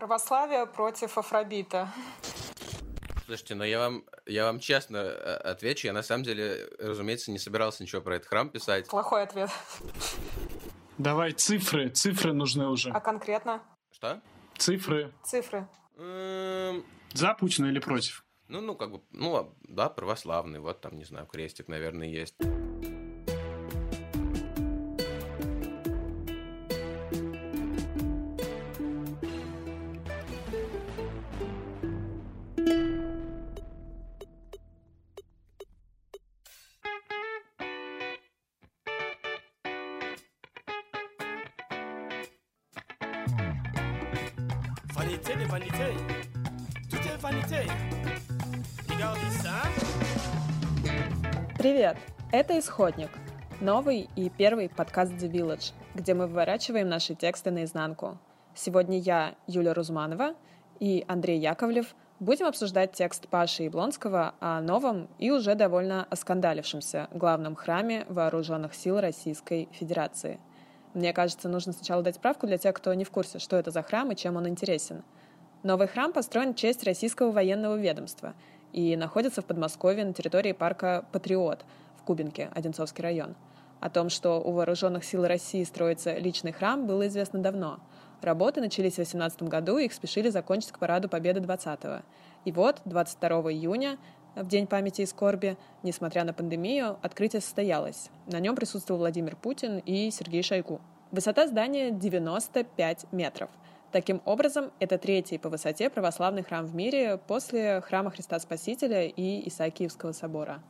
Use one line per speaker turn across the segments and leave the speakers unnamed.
Православие против Афробита.
Слушайте, но я вам, я вам честно э, отвечу, я на самом деле, разумеется, не собирался ничего про этот храм писать.
Плохой ответ.
Давай цифры, цифры нужны уже.
А конкретно?
Что?
Цифры.
Цифры.
За Путина или против?
Ну, ну, как бы, ну, да, православный, вот там, не знаю, крестик, наверное, есть.
Это «Исходник» — новый и первый подкаст The Village, где мы выворачиваем наши тексты наизнанку. Сегодня я, Юля Рузманова, и Андрей Яковлев будем обсуждать текст Паши Яблонского о новом и уже довольно оскандалившемся главном храме Вооруженных сил Российской Федерации. Мне кажется, нужно сначала дать справку для тех, кто не в курсе, что это за храм и чем он интересен. Новый храм построен в честь российского военного ведомства и находится в Подмосковье на территории парка «Патриот» в Кубинке, Одинцовский район. О том, что у вооруженных сил России строится личный храм, было известно давно. Работы начались в 2018 году, и их спешили закончить к параду Победы 20-го. И вот, 22 июня, в День памяти и скорби, несмотря на пандемию, открытие состоялось. На нем присутствовал Владимир Путин и Сергей Шойгу. Высота здания 95 метров. Таким образом, это третий по высоте православный храм в мире после храма Христа Спасителя и Исаакиевского собора.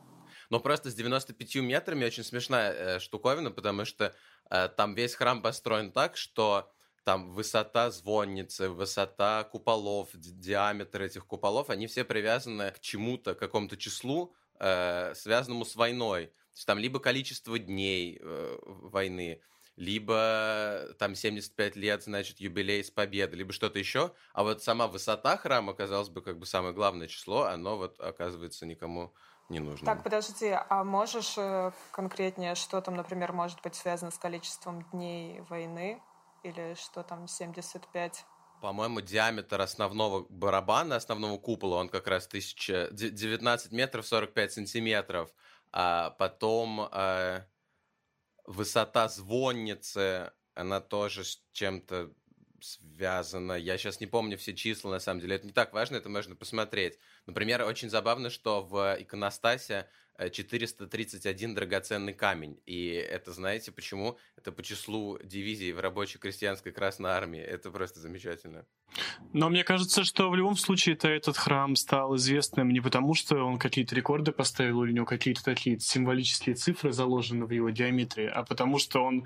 Но просто с 95 метрами очень смешная э, штуковина, потому что э, там весь храм построен так, что там высота звонницы, высота куполов, ди- диаметр этих куполов, они все привязаны к чему-то, к какому-то числу, э, связанному с войной. То есть там либо количество дней э, войны, либо там 75 лет, значит, юбилей с победы, либо что-то еще. А вот сама высота храма, казалось бы, как бы самое главное число, оно вот оказывается никому не нужно.
Так, подожди, а можешь э, конкретнее, что там, например, может быть связано с количеством дней войны? Или что там 75?
По-моему, диаметр основного барабана, основного купола, он как раз 1000, де- 19 метров 45 сантиметров. А потом э, высота звонницы, она тоже с чем-то связана. Я сейчас не помню все числа, на самом деле. Это не так важно, это можно посмотреть. Например, очень забавно, что в иконостасе 431 драгоценный камень. И это, знаете, почему? Это по числу дивизий в рабочей крестьянской Красной Армии. Это просто замечательно.
Но мне кажется, что в любом случае-то этот храм стал известным не потому, что он какие-то рекорды поставил, или у него какие-то такие символические цифры заложены в его диаметре, а потому что он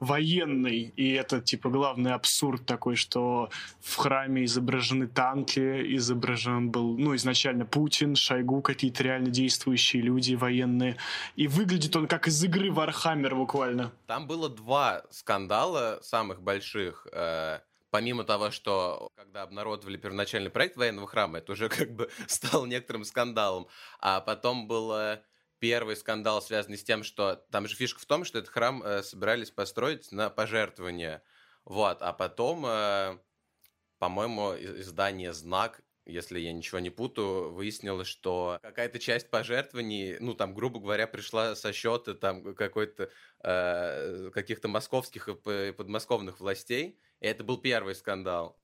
военный, и это типа главный абсурд такой, что в храме изображены танки, изображен был, ну, изначально Путин, Шойгу, какие-то реально действующие люди военные, и выглядит он как из игры Warhammer буквально.
Там было два скандала самых больших. э, Помимо того, что когда обнародовали первоначальный проект военного храма, это уже как бы стало некоторым скандалом. А потом был э, первый скандал, связанный с тем, что там же фишка в том, что этот храм э, собирались построить на пожертвование. Вот, а потом, э, по-моему, издание «Знак» если я ничего не путаю, выяснилось, что какая-то часть пожертвований, ну, там, грубо говоря, пришла со счета там какой-то э, каких-то московских и подмосковных властей, и это был первый скандал.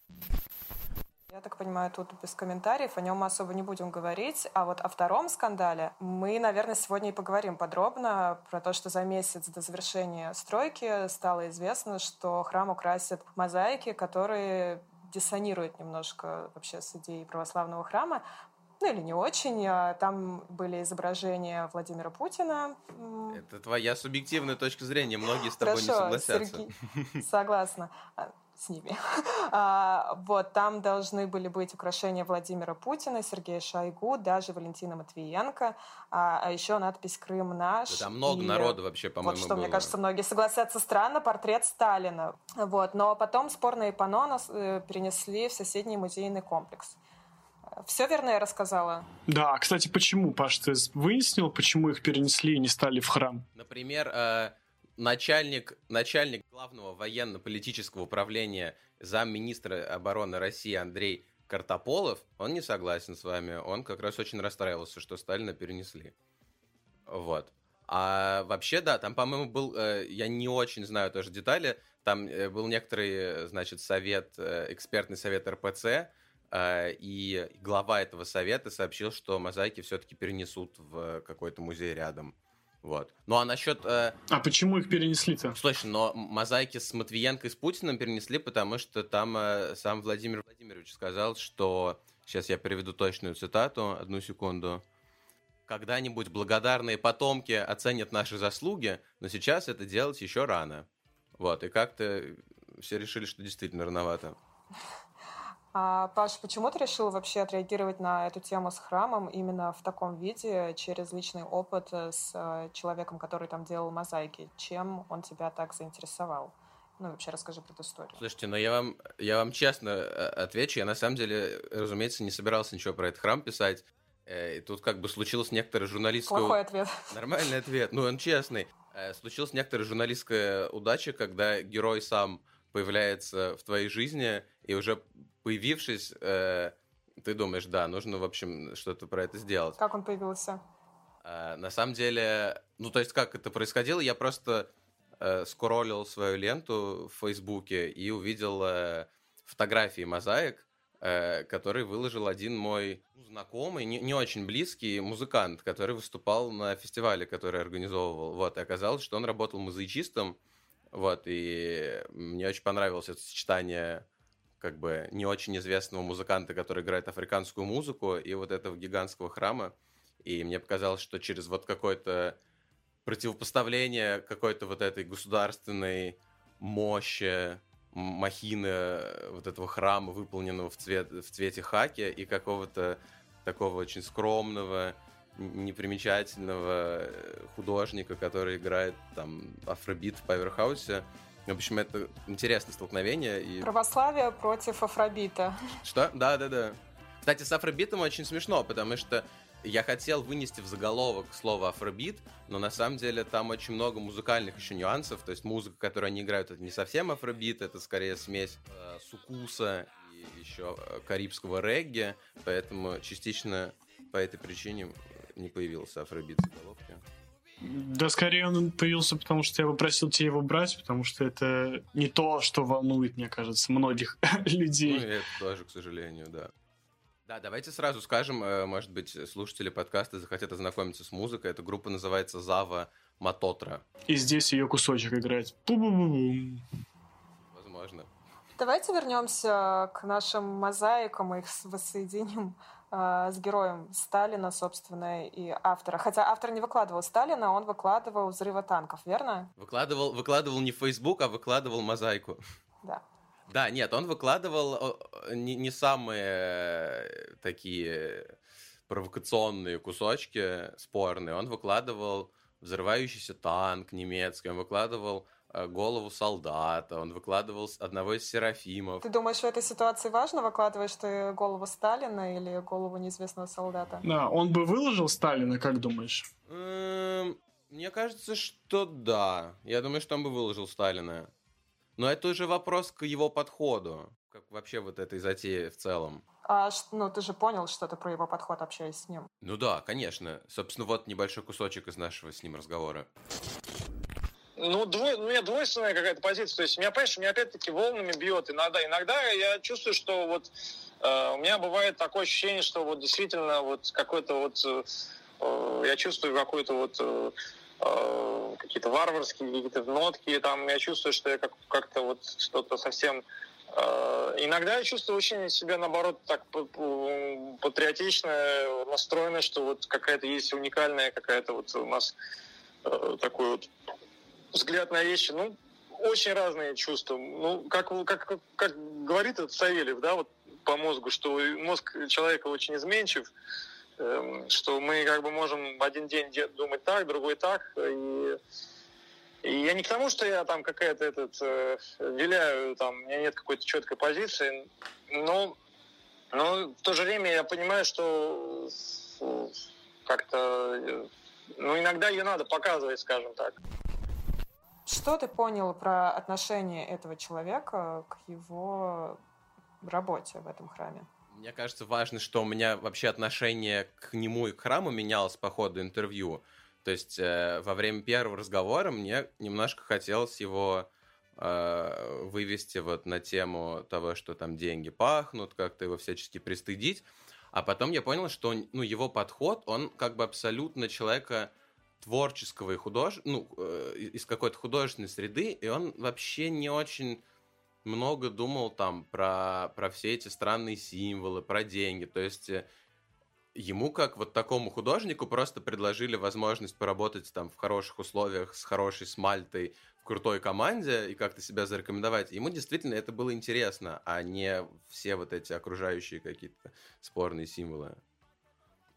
Я так понимаю, тут без комментариев, о нем мы особо не будем говорить. А вот о втором скандале мы, наверное, сегодня и поговорим подробно про то, что за месяц до завершения стройки стало известно, что храм украсят мозаики, которые диссонируют немножко вообще с идеей православного храма. Ну или не очень. А Там были изображения Владимира Путина.
Это твоя субъективная точка зрения, многие с тобой не
Хорошо,
согласятся.
Сергей- Согласна А, с ними. А, Вот, там должны были быть украшения Владимира Путина, Сергея Шойгу, даже Валентина Матвиенко, а а еще надпись «Крым наш».
Да Там много
И
народу вообще,
Вот
по-моему,
что, мне
было.
кажется, многие согласятся странно, портрет Сталина. Вот, но потом спорное панно нас э, перенесли в соседний музейный комплекс. Все верно я рассказала?
Да, кстати, почему, Паш, ты выяснил, почему их перенесли и не стали в храм?
Например, э, начальник, начальник главного военно-политического управления замминистра обороны России Андрей Картополов, он не согласен с вами. Он как раз очень расстраивался, что Сталина перенесли. Вот. А вообще, да, там, по-моему, был, э, я не очень знаю тоже детали, там э, был некоторый, значит, совет, э, экспертный совет РПЦ, и глава этого совета сообщил, что мозаики все-таки перенесут в какой-то музей рядом. Вот. Ну а насчет... Э...
А почему их перенесли-то?
Слушай, но мозаики с Матвиенко и с Путиным перенесли, потому что там э, сам Владимир Владимирович сказал, что... Сейчас я приведу точную цитату, одну секунду. Когда-нибудь благодарные потомки оценят наши заслуги, но сейчас это делать еще рано. Вот, и как-то все решили, что действительно рановато.
А, Паш, почему ты решил вообще отреагировать на эту тему с храмом именно в таком виде, через личный опыт э, с э, человеком, который там делал мозаики? Чем он тебя так заинтересовал? Ну, вообще расскажи про эту историю.
Слушайте, ну я вам, я вам честно э, отвечу. Я на самом деле, разумеется, не собирался ничего про этот храм писать. И тут как бы случилось некоторое журналистское...
Плохой ответ.
Нормальный ответ. Ну, он честный. Случилась некоторая журналистская удача, когда герой сам появляется в твоей жизни, и уже появившись, э, ты думаешь, да, нужно, в общем, что-то про это сделать.
Как он появился?
Э, на самом деле, ну, то есть, как это происходило, я просто э, скроллил свою ленту в Фейсбуке и увидел э, фотографии мозаик, э, который выложил один мой знакомый, не, не очень близкий музыкант, который выступал на фестивале, который организовывал. Вот, и оказалось, что он работал музычистом, вот, и мне очень понравилось это сочетание как бы не очень известного музыканта, который играет африканскую музыку, и вот этого гигантского храма. И мне показалось, что через вот какое-то противопоставление какой-то вот этой государственной мощи, махины вот этого храма, выполненного в, цвет, в цвете хаки, и какого-то такого очень скромного, непримечательного художника, который играет там афробит в паверхаусе, в общем, это интересное столкновение. И...
Православие против афробита.
Что? Да, да, да. Кстати, с афробитом очень смешно, потому что я хотел вынести в заголовок слово афробит, но на самом деле там очень много музыкальных еще нюансов. То есть музыка, которую они играют, это не совсем афробит, это скорее смесь э, сукуса и еще э, карибского регги. Поэтому частично по этой причине не появился афробит в заголовке.
Да, скорее он появился, потому что я попросил тебя его брать, потому что это не то, что волнует, мне кажется, многих людей.
Ну, и это тоже, к сожалению, да. Да, давайте сразу скажем, э, может быть, слушатели подкаста захотят ознакомиться с музыкой. Эта группа называется Зава Матотра.
И здесь ее кусочек играет. Пу-бу-бу-бум.
Возможно.
Давайте вернемся к нашим мозаикам и их воссоединим с героем Сталина, собственно, и автора. Хотя автор не выкладывал Сталина, он выкладывал взрывы танков, верно?
Выкладывал, выкладывал не в Facebook, а выкладывал мозаику.
Да.
Да, нет, он выкладывал не, не самые э, такие провокационные кусочки спорные. Он выкладывал взрывающийся танк немецкий, он выкладывал Э, голову солдата, он выкладывал одного из серафимов.
Ты думаешь, в этой ситуации важно, выкладываешь ты голову Сталина или голову неизвестного солдата?
Да, он бы выложил Сталина, как думаешь?
Мне кажется, что да. Я думаю, что он бы выложил Сталина. Но это уже вопрос к его подходу, как вообще вот этой затеи в целом.
А, ну, ты же понял что-то про его подход, общаясь с ним.
Ну да, конечно. Собственно, вот небольшой кусочек из нашего с ним разговора.
Ну, двой, у меня двойственная какая-то позиция. То есть, меня, понимаешь, меня опять-таки волнами бьет иногда. Иногда я чувствую, что вот э, у меня бывает такое ощущение, что вот действительно вот какой-то вот э, я чувствую какой-то вот э, э, какие-то варварские какие-то нотки, там я чувствую, что я как- как-то вот что-то совсем э, Иногда я чувствую очень себя, наоборот, так патриотично настроено, что вот какая-то есть уникальная какая-то вот у нас э, такой вот взгляд на вещи, ну, очень разные чувства. Ну, как, как, как, говорит этот Савельев, да, вот по мозгу, что мозг человека очень изменчив, э, что мы как бы можем в один день думать так, другой так, и, и я не к тому, что я там какая-то этот э, виляю, там, у меня нет какой-то четкой позиции, но, но в то же время я понимаю, что как-то, ну, иногда ее надо показывать, скажем так.
Что ты понял про отношение этого человека к его работе в этом храме?
Мне кажется, важно, что у меня вообще отношение к нему и к храму менялось по ходу интервью. То есть э, во время первого разговора мне немножко хотелось его э, вывести вот на тему того, что там деньги пахнут, как-то его всячески пристыдить. А потом я понял, что ну, его подход, он как бы абсолютно человека творческого и худож... ну, э, из какой-то художественной среды, и он вообще не очень много думал там про, про все эти странные символы, про деньги. То есть э, ему, как вот такому художнику, просто предложили возможность поработать там в хороших условиях, с хорошей смальтой, в крутой команде и как-то себя зарекомендовать. Ему действительно это было интересно, а не все вот эти окружающие какие-то спорные символы.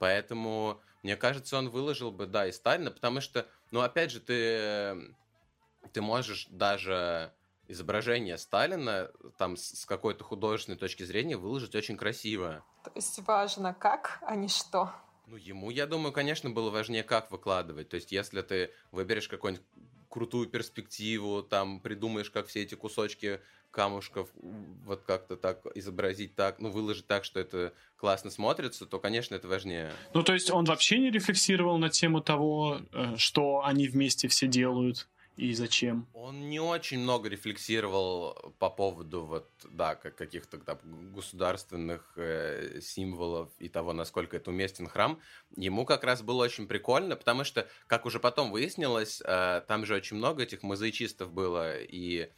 Поэтому, мне кажется, он выложил бы, да, и Сталина, потому что, ну, опять же, ты, ты можешь даже изображение Сталина там с какой-то художественной точки зрения выложить очень красиво.
То есть важно как, а не что.
Ну, ему, я думаю, конечно, было важнее, как выкладывать. То есть, если ты выберешь какую-нибудь крутую перспективу, там придумаешь, как все эти кусочки камушков вот как-то так изобразить так, ну, выложить так, что это классно смотрится, то, конечно, это важнее.
Ну, то есть он вообще не рефлексировал на тему того, э, что они вместе все делают? И зачем?
Он не очень много рефлексировал по поводу вот, да, каких-то да, государственных э, символов и того, насколько это уместен храм. Ему как раз было очень прикольно, потому что, как уже потом выяснилось, э, там же очень много этих мозаичистов было, и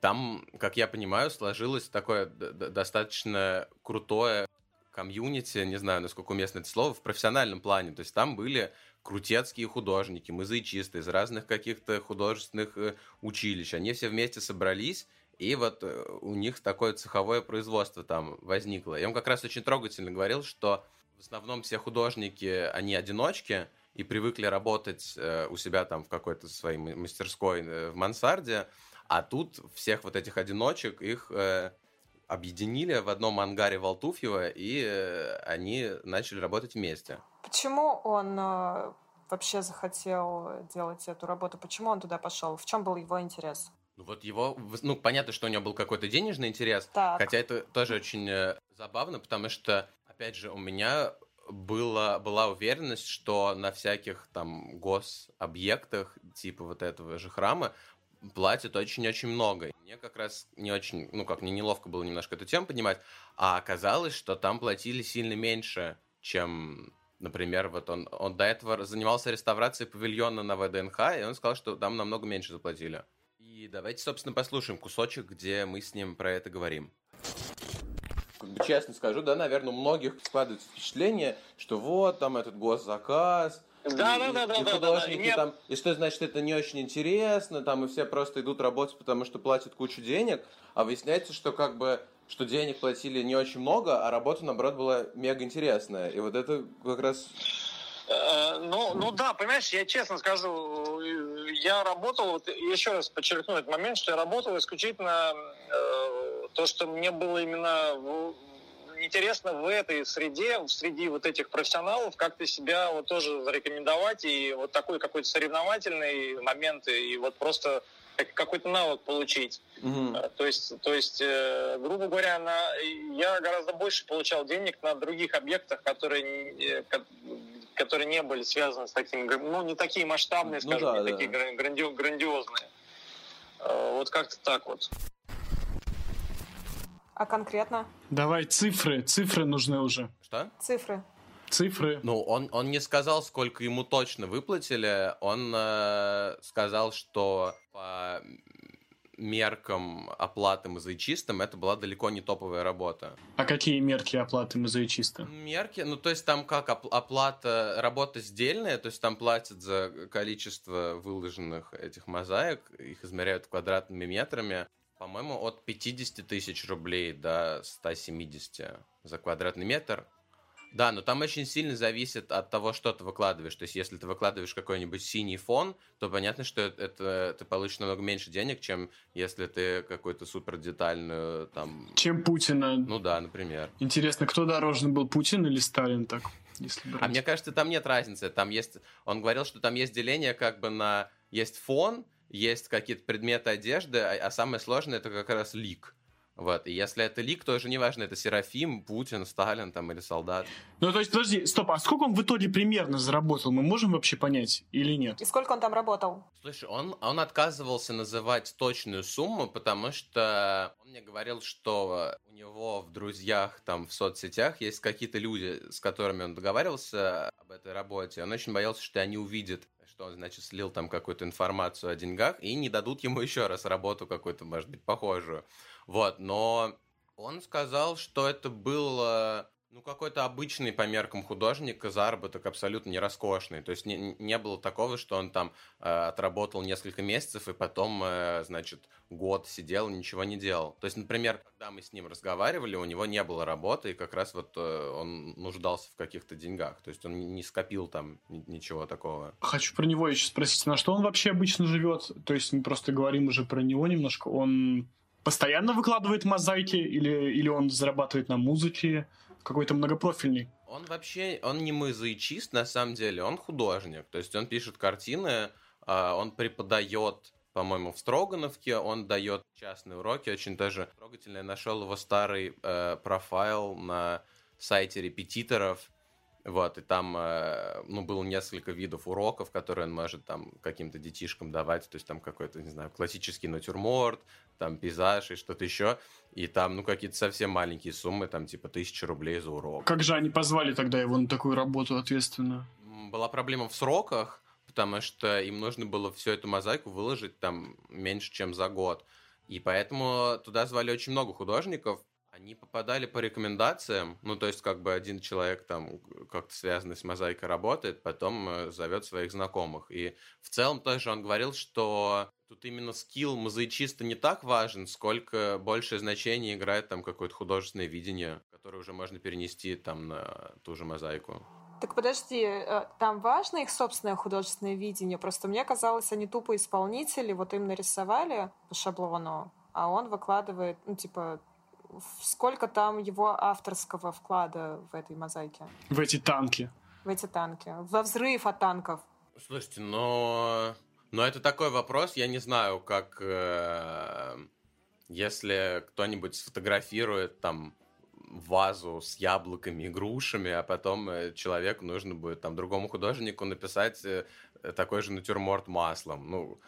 там, как я понимаю, сложилось такое достаточно крутое комьюнити, не знаю, насколько уместно это слово, в профессиональном плане. То есть там были крутецкие художники, мозаичисты из разных каких-то художественных э, училищ. Они все вместе собрались, и вот э, у них такое цеховое производство там возникло. И он как раз очень трогательно говорил, что в основном все художники, они одиночки, и привыкли работать э, у себя там в какой-то своей мастерской в мансарде, а тут всех вот этих одиночек, их объединили в одном ангаре Валтуфьева, и они начали работать вместе.
Почему он э, вообще захотел делать эту работу? Почему он туда пошел? В чем был его интерес?
Ну вот его, ну понятно, что у него был какой-то денежный интерес,
так.
хотя это тоже очень э, забавно, потому что, опять же, у меня была, была уверенность, что на всяких там гособъектах, типа вот этого же храма, платят очень-очень много. Мне как раз не очень, ну как, мне неловко было немножко эту тему поднимать, а оказалось, что там платили сильно меньше, чем Например, вот он, он до этого занимался реставрацией павильона на ВДНХ, и он сказал, что там намного меньше заплатили. И давайте, собственно, послушаем кусочек, где мы с ним про это говорим. Как бы честно скажу, да, наверное, у многих складывается впечатление, что вот там этот госзаказ,
да, и, да, да, да,
и
да,
художники
да, да.
там, и что значит это не очень интересно, там и все просто идут работать, потому что платят кучу денег, а выясняется, что как бы что денег платили не очень много, а работа, наоборот, была мега интересная. И вот это как раз...
Э, ну, ну да, понимаешь, я честно скажу, я работал, вот еще раз подчеркну этот момент, что я работал исключительно э, то, что мне было именно в, интересно в этой среде, в среди вот этих профессионалов, как-то себя вот тоже зарекомендовать и вот такой какой-то соревновательный момент и вот просто какой-то навык получить.
Угу.
То есть, то есть э, грубо говоря, на, я гораздо больше получал денег на других объектах, которые, которые не были связаны с таким, ну, не такие масштабные, ну скажем, ну, да, не да. такие гранди, грандиозные. Э, вот как-то так вот.
А конкретно?
Давай цифры, цифры нужны уже.
Что?
Цифры.
Цифры.
Ну, он, он не сказал, сколько ему точно выплатили. Он э, сказал, что по меркам оплаты мозаичистам это была далеко не топовая работа.
А какие мерки оплаты мозаичиста?
Мерки, ну то есть там как оплата, работа сдельная, то есть там платят за количество выложенных этих мозаик, их измеряют квадратными метрами. По-моему, от 50 тысяч рублей до 170 за квадратный метр. Да, но там очень сильно зависит от того, что ты выкладываешь. То есть, если ты выкладываешь какой-нибудь синий фон, то понятно, что это, ты получишь намного меньше денег, чем если ты какой-то супер детальную там.
Чем Путина.
Ну да, например.
Интересно, кто дороже был, Путин или Сталин так? Если
брать. А мне кажется, там нет разницы. Там есть. Он говорил, что там есть деление как бы на есть фон есть какие-то предметы одежды, а, а самое сложное это как раз лик. Вот, и если это лик, то уже неважно, это Серафим, Путин, Сталин там или солдат.
Ну, то есть, подожди, стоп, а сколько он в итоге примерно заработал? Мы можем вообще понять или нет?
И сколько он там работал?
Слушай, он, он отказывался называть точную сумму, потому что он мне говорил, что у него в друзьях, там, в соцсетях есть какие-то люди, с которыми он договаривался об этой работе. Он очень боялся, что они увидят что он, значит, слил там какую-то информацию о деньгах и не дадут ему еще раз работу какую-то, может быть, похожую. Вот, но он сказал, что это было ну, какой-то обычный по меркам художника заработок абсолютно не роскошный. То есть не, не было такого, что он там э, отработал несколько месяцев и потом, э, значит, год сидел и ничего не делал. То есть, например, когда мы с ним разговаривали, у него не было работы, и как раз вот э, он нуждался в каких-то деньгах. То есть он не скопил там ничего такого.
Хочу про него еще спросить, на что он вообще обычно живет? То есть мы просто говорим уже про него немножко. Он постоянно выкладывает мозаики или, или он зарабатывает на музыке? Какой-то многопрофильный.
Он вообще, он не мозаичист на самом деле, он художник. То есть он пишет картины, а, он преподает по-моему, в Строгановке. Он дает частные уроки, очень тоже трогательно. Нашел его старый э, профайл на сайте репетиторов. Вот, и там, э, ну, было несколько видов уроков, которые он может там каким-то детишкам давать, то есть там какой-то, не знаю, классический натюрморт, там пейзаж и что-то еще, и там, ну, какие-то совсем маленькие суммы, там, типа, тысяча рублей за урок.
Как же они позвали тогда его на такую работу ответственную?
Была проблема в сроках, потому что им нужно было всю эту мозаику выложить там меньше, чем за год. И поэтому туда звали очень много художников, они попадали по рекомендациям, ну, то есть, как бы один человек там как-то связанный с мозаикой работает, потом э, зовет своих знакомых. И в целом тоже он говорил, что тут именно скилл мозаичиста не так важен, сколько большее значение играет там какое-то художественное видение, которое уже можно перенести там на ту же мозаику.
Так подожди, э, там важно их собственное художественное видение? Просто мне казалось, они тупо исполнители, вот им нарисовали по шаблону, а он выкладывает, ну, типа, сколько там его авторского вклада в этой мозаике?
В эти танки.
В эти танки. Во взрыв от танков.
Слушайте, но... Но это такой вопрос, я не знаю, как... Э, если кто-нибудь сфотографирует там вазу с яблоками и грушами, а потом э, человеку нужно будет там другому художнику написать э, такой же натюрморт маслом. Ну,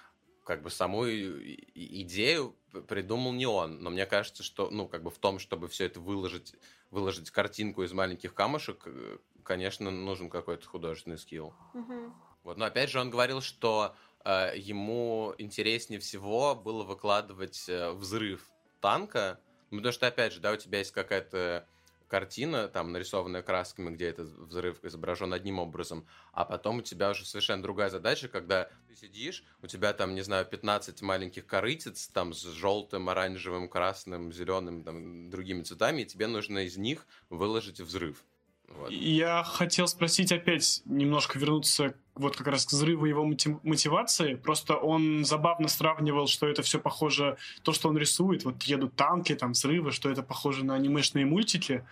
как бы саму идею придумал не он, но мне кажется, что, ну, как бы в том, чтобы все это выложить, выложить картинку из маленьких камушек, э, конечно, нужен какой-то художественный скилл.
Угу.
Вот, но опять же он говорил, что э, ему интереснее всего было выкладывать э, взрыв танка, потому что, опять же, да, у тебя есть какая-то картина, там, нарисованная красками, где этот взрыв изображен одним образом, а потом у тебя уже совершенно другая задача, когда ты сидишь, у тебя там, не знаю, 15 маленьких корытец, там, с желтым, оранжевым, красным, зеленым, там, другими цветами, и тебе нужно из них выложить взрыв.
Я хотел спросить опять, немножко вернуться вот как раз к взрыву его мотивации. Просто он забавно сравнивал, что это все похоже, то, что он рисует, вот едут танки, там взрывы, что это похоже на анимешные мультики.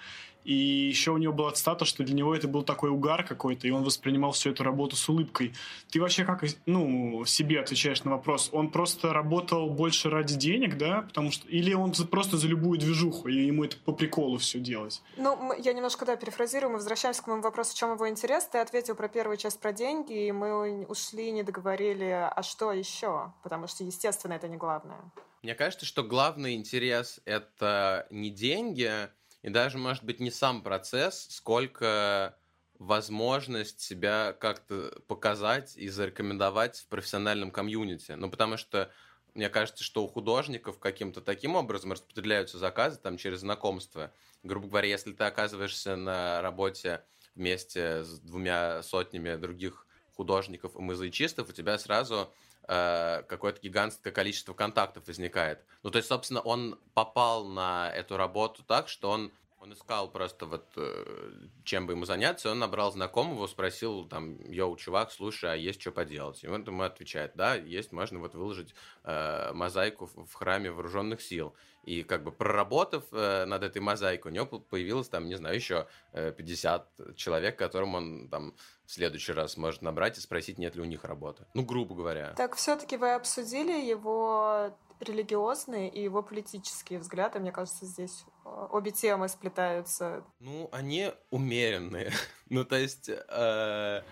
И еще у него была цитата, что для него это был такой угар какой-то, и он воспринимал всю эту работу с улыбкой. Ты вообще как, ну, себе отвечаешь на вопрос? Он просто работал больше ради денег, да? Потому что... Или он просто за любую движуху, и ему это по приколу все делать?
Ну, я немножко, да, перефразирую. Мы возвращаемся к моему вопросу, в чем его интерес. Ты ответил про первую часть про деньги, и мы ушли, не договорили, а что еще? Потому что, естественно, это не главное.
Мне кажется, что главный интерес — это не деньги, и даже, может быть, не сам процесс, сколько возможность себя как-то показать и зарекомендовать в профессиональном комьюнити. Ну, потому что мне кажется, что у художников каким-то таким образом распределяются заказы там через знакомство. Грубо говоря, если ты оказываешься на работе вместе с двумя сотнями других художников и мозаичистов, у тебя сразу э, какое-то гигантское количество контактов возникает. Ну, то есть, собственно, он попал на эту работу так, что он Он искал просто вот э, чем бы ему заняться, он набрал знакомого, спросил там, йоу, чувак, слушай, а есть что поделать? И он ему отвечает, да, есть, можно вот выложить э, мозаику в храме вооруженных сил. И как бы проработав э, над этой мозаикой, у него появилось там, не знаю, еще э, 50 человек, которым он там в следующий раз может набрать и спросить, нет ли у них работы. Ну, грубо говоря.
Так все-таки вы обсудили его религиозные и его политические взгляды. Мне кажется, здесь э, обе темы сплетаются.
Ну, они умеренные. ну, то есть... Э,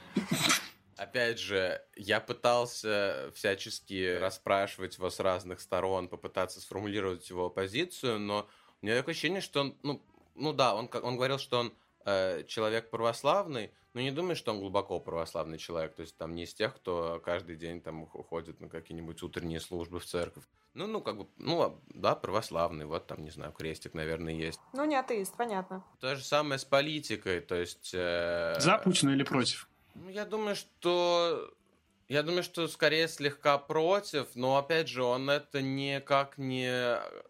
опять же, я пытался всячески расспрашивать его с разных сторон, попытаться сформулировать его позицию, но у меня такое ощущение, что он, ну, ну да, он, он говорил, что он человек православный, но не думаю, что он глубоко православный человек, то есть там не из тех, кто каждый день там уходит на какие-нибудь утренние службы в церковь. Ну, ну, как бы, ну, а, да, православный, вот там, не знаю, крестик, наверное, есть.
Ну, не атеист, понятно.
То же самое с политикой, то есть... Э,
За Путина или против?
Ну, я думаю, что... Я думаю, что скорее слегка против, но опять же, он это никак не...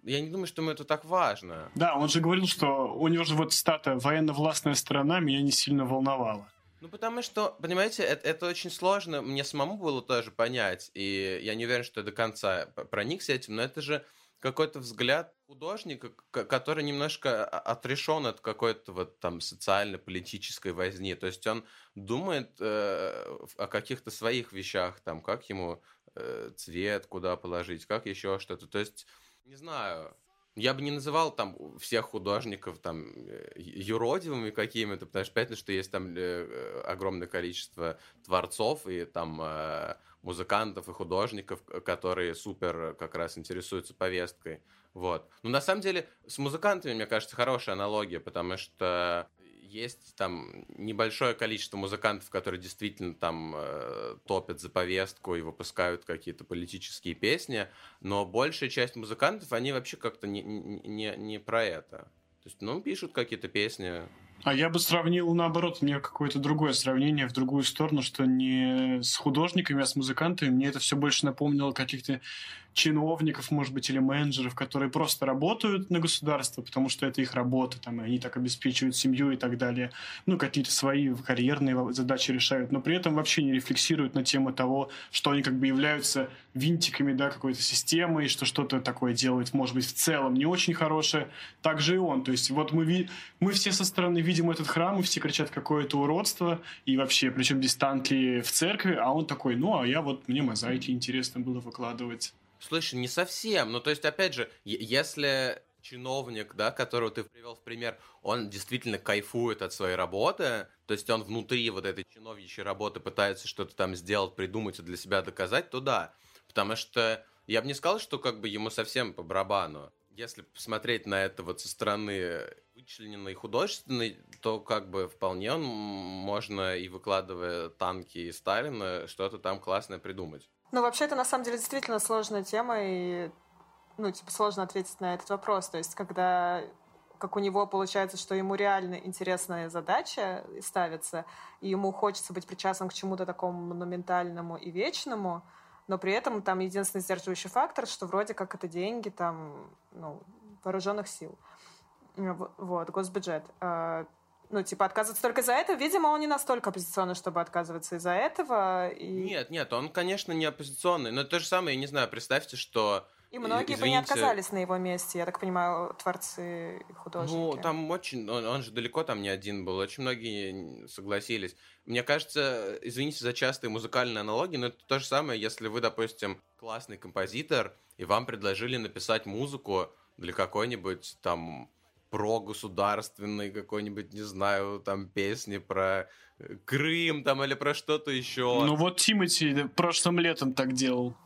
Я не думаю, что ему это так важно.
Да, он же говорил, что у него же вот стата «военно-властная сторона» меня не сильно волновала.
Ну, потому что, понимаете, это, это очень сложно. Мне самому было тоже понять. И я не уверен, что я до конца проникся этим, но это же какой-то взгляд художника, который немножко отрешен от какой-то вот там социально-политической возни. То есть он думает э, о каких-то своих вещах, там, как ему э, цвет куда положить, как еще что-то. То есть, не знаю, я бы не называл там всех художников там э, юродивыми какими-то, потому что понятно, что есть там э, огромное количество творцов и там э, музыкантов и художников, которые супер как раз интересуются повесткой. Вот. Но на самом деле с музыкантами, мне кажется, хорошая аналогия, потому что есть там небольшое количество музыкантов, которые действительно там э, топят за повестку и выпускают какие-то политические песни, но большая часть музыкантов, они вообще как-то не, не, не про это. То есть, ну, пишут какие-то песни,
а я бы сравнил, наоборот, мне какое-то другое сравнение в другую сторону, что не с художниками, а с музыкантами. Мне это все больше напомнило каких-то чиновников, может быть, или менеджеров, которые просто работают на государство, потому что это их работа, там, и они так обеспечивают семью и так далее. Ну, какие-то свои карьерные задачи решают, но при этом вообще не рефлексируют на тему того, что они как бы являются винтиками, да, какой-то системы, и что что-то такое делают, может быть, в целом не очень хорошее. Так же и он. То есть вот мы, мы все со стороны видим этот храм, и все кричат какое-то уродство, и вообще, причем здесь танки в церкви, а он такой, ну, а я вот, мне мозаики интересно было выкладывать.
Слушай, не совсем. Ну, то есть, опять же, если чиновник, да, которого ты привел в пример, он действительно кайфует от своей работы, то есть он внутри вот этой чиновничьей работы пытается что-то там сделать, придумать и для себя доказать, то да. Потому что я бы не сказал, что как бы ему совсем по барабану. Если посмотреть на это вот со стороны вычлененной художественной, то как бы вполне он можно и выкладывая танки и Сталина что-то там классное придумать.
Ну, вообще, это на самом деле действительно сложная тема, и, ну, типа, сложно ответить на этот вопрос. То есть, когда как у него получается, что ему реально интересная задача ставится, и ему хочется быть причастным к чему-то такому монументальному и вечному, но при этом там единственный сдерживающий фактор, что вроде как это деньги там, ну, вооруженных сил. Вот, госбюджет. Ну, типа, отказываться только за это. Видимо, он не настолько оппозиционный, чтобы отказываться из-за этого. И...
Нет, нет, он, конечно, не оппозиционный. Но то же самое, я не знаю, представьте, что...
И многие извините, бы не отказались на его месте, я так понимаю, творцы и художники.
Ну, там очень... Он, он же далеко там не один был. Очень многие согласились. Мне кажется, извините за частые музыкальные аналогии, но это то же самое, если вы, допустим, классный композитор, и вам предложили написать музыку для какой-нибудь там про государственный какой-нибудь, не знаю, там песни про э, Крым там или про что-то еще.
Ну вот Тимати прошлым летом так делал.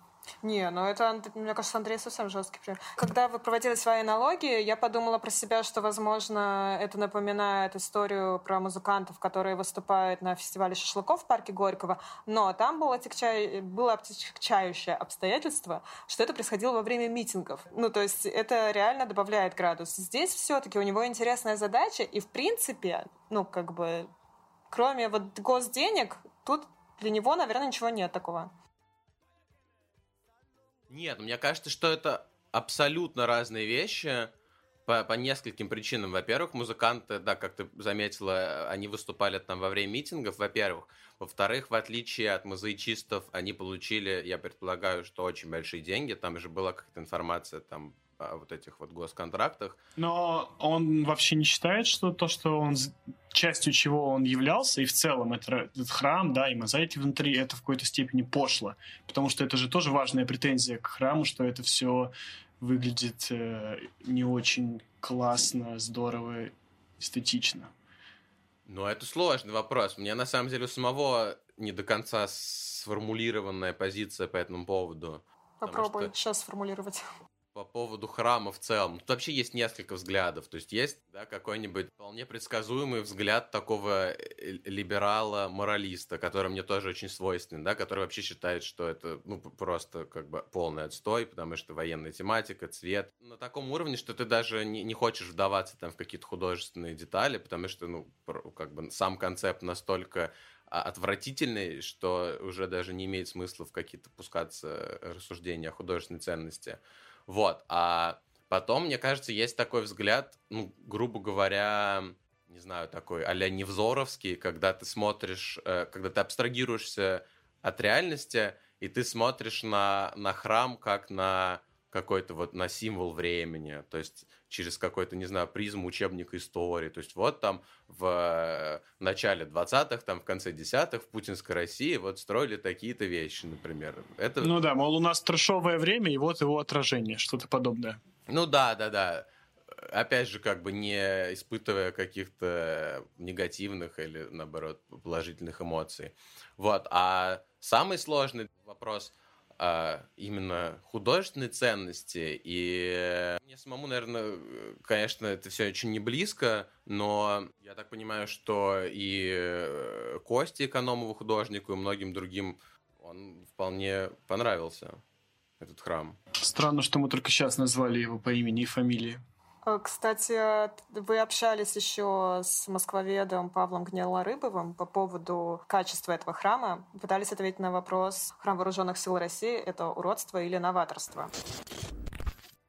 Не, ну это, мне кажется, Андрей совсем жесткий пример. Когда вы проводили свои аналогии, я подумала про себя, что, возможно, это напоминает историю про музыкантов, которые выступают на фестивале шашлыков в парке Горького, но там было, отягча... было отягчающее обстоятельство, что это происходило во время митингов. Ну, то есть это реально добавляет градус. Здесь все-таки у него интересная задача, и, в принципе, ну, как бы, кроме вот госденег, тут для него, наверное, ничего нет такого.
Нет, мне кажется, что это абсолютно разные вещи, по, по нескольким причинам. Во-первых, музыканты, да, как ты заметила, они выступали там во время митингов, во-первых. Во-вторых, в отличие от мозаичистов, они получили, я предполагаю, что очень большие деньги. Там же была какая-то информация там о вот этих вот госконтрактах.
Но он вообще не считает, что то, что он частью чего он являлся, и в целом это, этот храм, да, и мозаики внутри, это в какой-то степени пошло. Потому что это же тоже важная претензия к храму, что это все выглядит э, не очень классно, здорово, эстетично.
Ну, это сложный вопрос. Мне на самом деле у самого не до конца сформулированная позиция по этому поводу.
Попробуй что... сейчас сформулировать
по поводу храма в целом. Тут вообще есть несколько взглядов. То есть есть да, какой-нибудь вполне предсказуемый взгляд такого э, либерала-моралиста, который мне тоже очень свойственен, да, который вообще считает, что это ну, просто как бы полный отстой, потому что военная тематика, цвет. На таком уровне, что ты даже не, не хочешь вдаваться там в какие-то художественные детали, потому что, ну, как бы сам концепт настолько а, отвратительный, что уже даже не имеет смысла в какие-то пускаться рассуждения о художественной ценности. Вот. А потом, мне кажется, есть такой взгляд, ну, грубо говоря, не знаю, такой а-ля Невзоровский, когда ты смотришь, э, когда ты абстрагируешься от реальности, и ты смотришь на, на храм как на какой-то вот на символ времени, то есть через какой-то, не знаю, призму учебника истории. То есть вот там в э, начале 20-х, там в конце 10-х в путинской России вот строили такие-то вещи, например.
Это... Ну да, мол, у нас трешовое время, и вот его отражение, что-то подобное.
Ну да, да, да. Опять же, как бы не испытывая каких-то негативных или, наоборот, положительных эмоций. Вот. А самый сложный вопрос – а, именно художественной ценности. И мне самому, наверное, конечно, это все очень не близко, но я так понимаю, что и Косте Экономову художнику, и многим другим он вполне понравился, этот храм.
Странно, что мы только сейчас назвали его по имени и фамилии.
Э, кстати, вы общались еще с москвоведом Павлом Гнилорыбовым по поводу качества этого храма. Пытались ответить на вопрос, храм вооруженных сил России — это уродство или новаторство?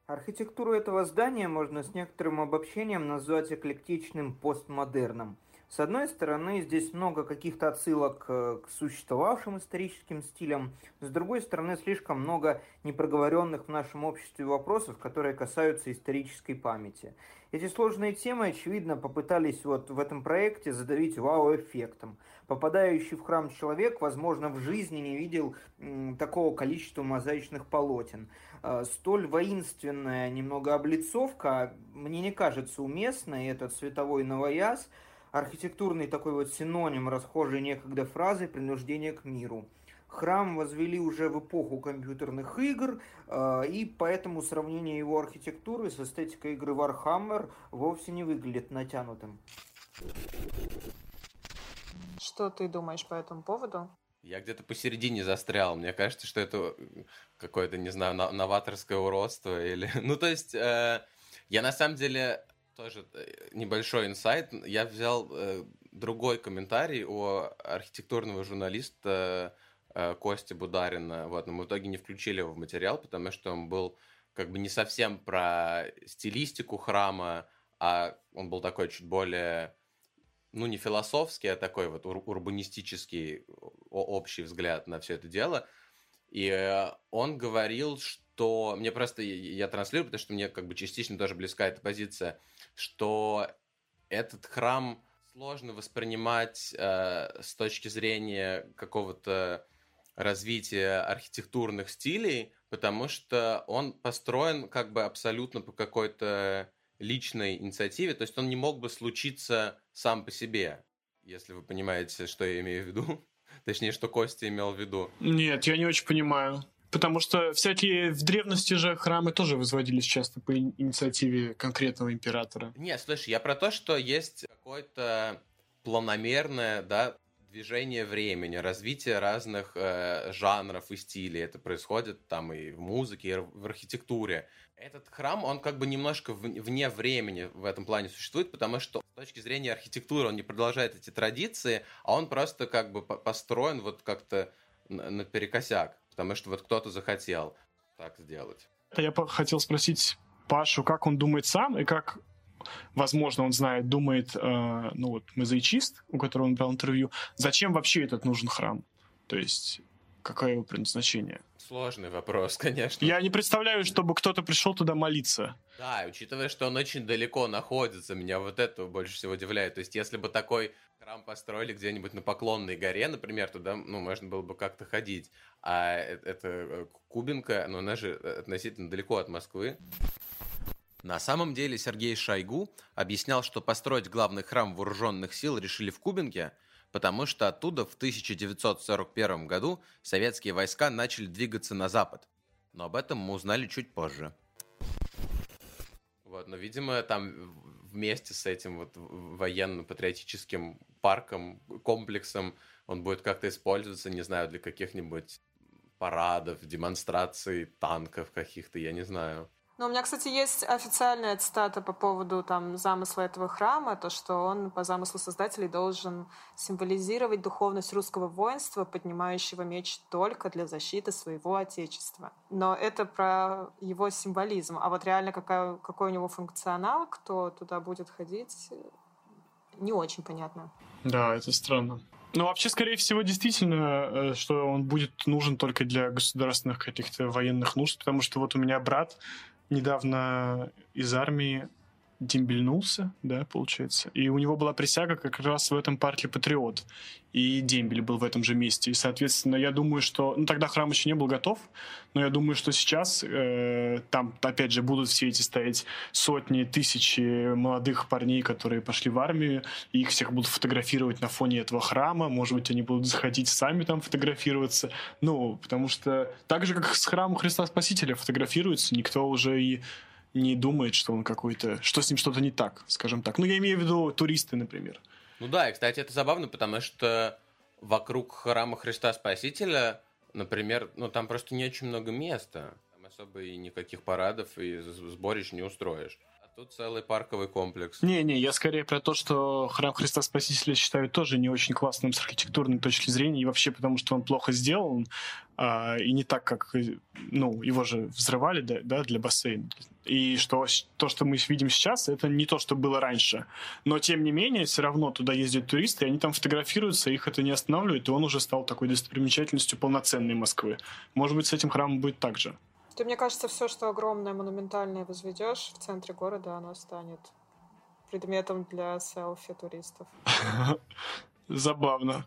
Архитектуру этого здания можно с некоторым обобщением назвать эклектичным постмодерном – с одной стороны, здесь много каких-то отсылок э, к существовавшим историческим стилям, с другой стороны, слишком много непроговоренных в нашем обществе вопросов, которые касаются исторической памяти. Эти сложные темы, очевидно, попытались вот в этом проекте задавить вау-эффектом. Попадающий в храм человек, возможно, в жизни не видел такого количества мозаичных полотен. Э, столь воинственная немного облицовка мне не кажется уместной, этот цветовой новояз – архитектурный такой вот синоним расхожей некогда фразы «принуждение к миру». Храм возвели уже в эпоху компьютерных игр, э, и поэтому сравнение его архитектуры с эстетикой игры Warhammer вовсе не выглядит натянутым.
Что ты думаешь по этому поводу?
Я где-то посередине застрял. Мне кажется, что это какое-то, не знаю, новаторское уродство или... Ну, то есть, э, я на самом деле тоже э, небольшой инсайт. Я взял э, другой комментарий у архитектурного журналиста э, Кости Бударина. Вот, но мы в итоге не включили его в материал, потому что он был как бы не совсем про стилистику храма, а он был такой чуть более, ну, не философский, а такой вот ур- урбанистический общий взгляд на все это дело. И э, он говорил, что... Мне просто... Я транслирую, потому что мне как бы частично тоже близка эта позиция что этот храм сложно воспринимать э, с точки зрения какого-то развития архитектурных стилей, потому что он построен как бы абсолютно по какой-то личной инициативе, то есть он не мог бы случиться сам по себе, если вы понимаете, что я имею в виду. Точнее, что Костя имел в виду.
Нет, я не очень понимаю. Потому что всякие в древности же храмы тоже возводились часто по инициативе конкретного императора.
Нет, слушай, я про то, что есть какое-то планомерное, да, движение времени, развитие разных э, жанров и стилей. Это происходит там и в музыке, и в архитектуре. Этот храм, он как бы немножко вне времени в этом плане существует, потому что с точки зрения архитектуры он не продолжает эти традиции, а он просто как бы построен вот как-то наперекосяк потому что вот кто-то захотел так сделать.
Я хотел спросить Пашу, как он думает сам и как возможно, он знает, думает, э, ну вот мозаичист, у которого он брал интервью, зачем вообще этот нужен храм? То есть, какое его предназначение?
Сложный вопрос, конечно.
Я не представляю, чтобы кто-то пришел туда молиться.
Да, учитывая, что он очень далеко находится, меня вот это больше всего удивляет. То есть, если бы такой храм построили где-нибудь на Поклонной горе, например, туда, ну, можно было бы как-то ходить. А э, это э, Кубинка, но она же относительно далеко от Москвы. На самом деле Сергей Шойгу объяснял, что построить главный храм вооруженных сил решили в Кубинке, потому что оттуда в 1941 году советские войска начали двигаться на запад. Но об этом мы узнали чуть позже. Вот, но, видимо, там вместе с этим вот военно-патриотическим парком, комплексом, он будет как-то использоваться, не знаю, для каких-нибудь парадов, демонстраций танков каких-то, я не знаю.
Ну, у меня, кстати, есть официальная цитата по поводу там, замысла этого храма, то, что он по замыслу создателей должен символизировать духовность русского воинства, поднимающего меч только для защиты своего отечества. Но это про его символизм. А вот реально какая, какой у него функционал, кто туда будет ходить, не очень понятно.
Да, это странно. Ну, вообще, скорее всего, действительно, э, что он будет нужен только для государственных каких-то военных нужд, потому что вот у меня брат недавно из армии дембельнулся, да, получается. И у него была присяга как раз в этом парке «Патриот». И дембель был в этом же месте. И, соответственно, я думаю, что... Ну, тогда храм еще не был готов, но я думаю, что сейчас э, там, опять же, будут все эти стоять сотни, тысячи молодых парней, которые пошли в армию, и их всех будут фотографировать на фоне этого храма. Может быть, они будут заходить сами там фотографироваться. Ну, потому что так же, как с храмом Христа Спасителя фотографируются, никто уже и не думает, что он какой-то, что с ним что-то не так, скажем так. Ну, я имею в виду туристы, например.
Ну да, и, кстати, это забавно, потому что вокруг храма Христа Спасителя, например, ну там просто не очень много места. Там особо и никаких парадов и сборищ не устроишь. Тут целый парковый комплекс.
Не-не, я скорее про то, что храм Христа Спасителя считаю тоже не очень классным с архитектурной точки зрения, и вообще потому, что он плохо сделан, а, и не так, как, ну, его же взрывали, да, да, для бассейна. И что то, что мы видим сейчас, это не то, что было раньше. Но, тем не менее, все равно туда ездят туристы, и они там фотографируются, их это не останавливает, и он уже стал такой достопримечательностью полноценной Москвы. Может быть, с этим храмом будет так же.
Ты, мне кажется, все, что огромное, монументальное возведешь в центре города, оно станет предметом для селфи туристов.
Забавно.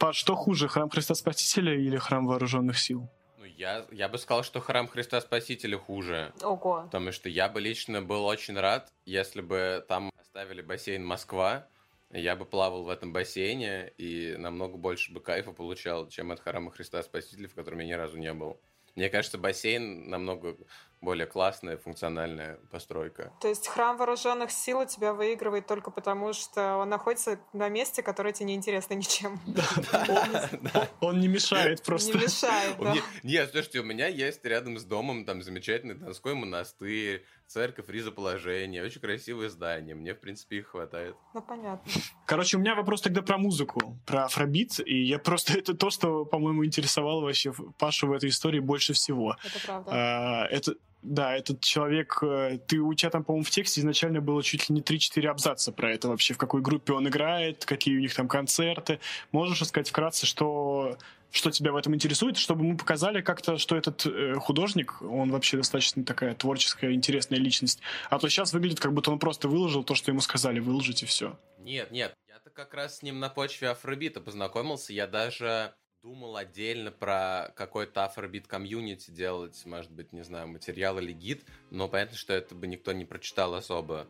Па, что хуже, храм Христа Спасителя или храм вооруженных сил?
Ну, я, я бы сказал, что храм Христа Спасителя хуже.
Ого.
Потому что я бы лично был очень рад, если бы там оставили бассейн Москва, я бы плавал в этом бассейне и намного больше бы кайфа получал, чем от храма Христа Спасителя, в котором я ни разу не был. Мне кажется, бассейн намного более классная, функциональная постройка.
То есть храм вооруженных сил у тебя выигрывает только потому, что он находится на месте, которое тебе не интересно ничем.
Он не мешает просто.
Не мешает, да.
Нет, слушайте, у меня есть рядом с домом там замечательный Донской монастырь, церковь ризоположения, очень красивое здание. Мне, в принципе, их хватает.
Ну, понятно.
Короче, у меня вопрос тогда про музыку, про афробит. И я просто... Это то, что, по-моему, интересовало вообще Пашу в этой истории больше всего.
Это правда.
А, это, да, этот человек, э, ты у тебя там, по-моему, в тексте изначально было чуть ли не 3-4 абзаца про это вообще, в какой группе он играет, какие у них там концерты. Можешь рассказать вкратце, что, что тебя в этом интересует, чтобы мы показали как-то, что этот э, художник, он вообще достаточно такая творческая, интересная личность. А то сейчас выглядит, как будто он просто выложил то, что ему сказали выложить, и все.
Нет, нет, я-то как раз с ним на почве афробита познакомился. Я даже думал отдельно про какой-то афробит комьюнити делать, может быть, не знаю, материал или гид, но понятно, что это бы никто не прочитал особо.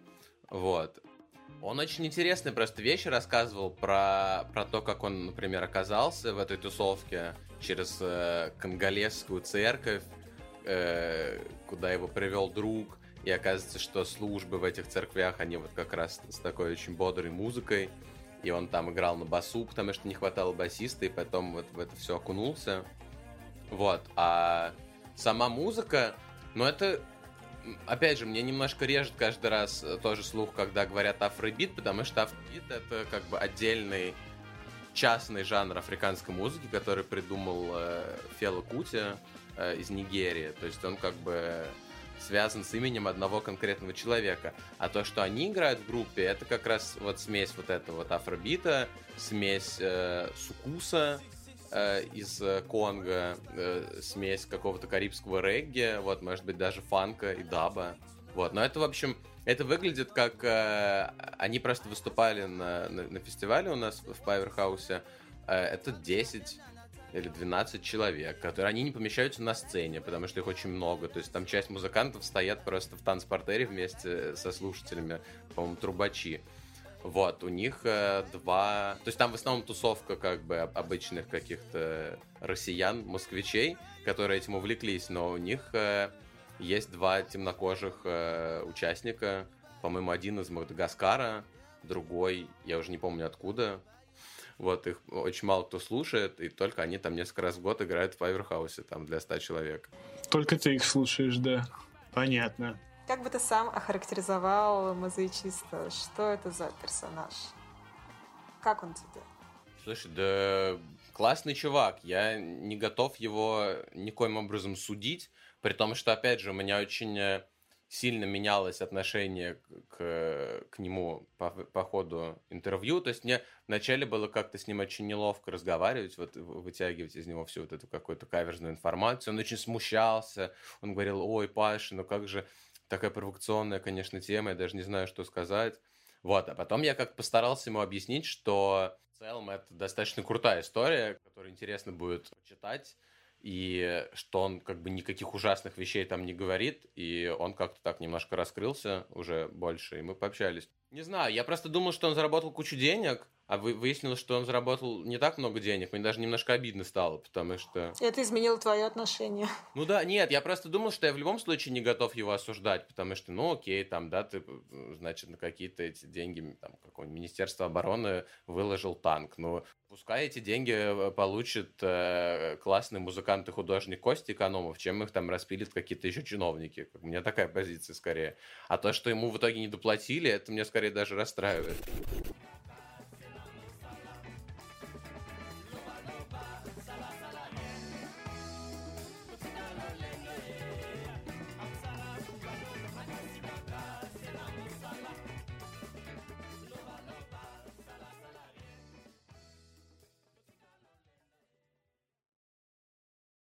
Вот. Он очень интересные просто вещи рассказывал про, про то, как он, например, оказался в этой тусовке через э, конголезскую церковь, э, куда его привел друг, и оказывается, что службы в этих церквях, они вот как раз с такой очень бодрой музыкой, и он там играл на басу, потому что не хватало басиста, и потом вот в это все окунулся. Вот, а сама музыка, ну это, опять же, мне немножко режет каждый раз тоже слух, когда говорят афробит, потому что афробит это как бы отдельный частный жанр африканской музыки, который придумал э, Фела Кути э, из Нигерии. То есть он как бы связан с именем одного конкретного человека. А то, что они играют в группе, это как раз вот смесь вот этого вот афробита, смесь э, сукуса, э, из Конго, э, смесь какого-то карибского регги, вот, может быть, даже фанка и даба. Вот, но это, в общем, это выглядит как... Э, они просто выступали на, на, на фестивале у нас в Паверхаусе. Э, это 10 или 12 человек, которые они не помещаются на сцене, потому что их очень много. То есть там часть музыкантов стоят просто в танцпортере вместе со слушателями, по-моему, трубачи. Вот, у них э, два... То есть там в основном тусовка как бы обычных каких-то россиян, москвичей, которые этим увлеклись, но у них э, есть два темнокожих э, участника. По-моему, один из Мадагаскара, другой, я уже не помню откуда. Вот, их очень мало кто слушает, и только они там несколько раз в год играют в Паверхаусе, там, для 100 человек.
Только ты их слушаешь, да. Понятно.
Как бы ты сам охарактеризовал мозаичиста? Что это за персонаж? Как он тебе?
Слушай, да классный чувак. Я не готов его никоим образом судить, при том, что, опять же, у меня очень э, сильно менялось отношение к, к нему по, по ходу интервью. То есть мне вначале было как-то с ним очень неловко разговаривать, вот вытягивать из него всю вот эту какую-то каверзную информацию. Он очень смущался. Он говорил, ой, Паша, ну как же такая провокационная, конечно, тема, я даже не знаю, что сказать. Вот, а потом я как постарался ему объяснить, что в целом это достаточно крутая история, которую интересно будет почитать, и что он как бы никаких ужасных вещей там не говорит, и он как-то так немножко раскрылся уже больше, и мы пообщались. Не знаю, я просто думал, что он заработал кучу денег, а вы, выяснилось, что он заработал не так много денег. Мне даже немножко обидно стало, потому что...
Это изменило твое отношение.
Ну да, нет, я просто думал, что я в любом случае не готов его осуждать, потому что, ну окей, там, да, ты, значит, на какие-то эти деньги, там, какое-нибудь Министерство обороны выложил танк. Ну, пускай эти деньги э, получит э, классный музыкант и художник Кости Экономов, чем их там распилят какие-то еще чиновники. У меня такая позиция скорее. А то, что ему в итоге не доплатили, это мне скорее даже расстраивает.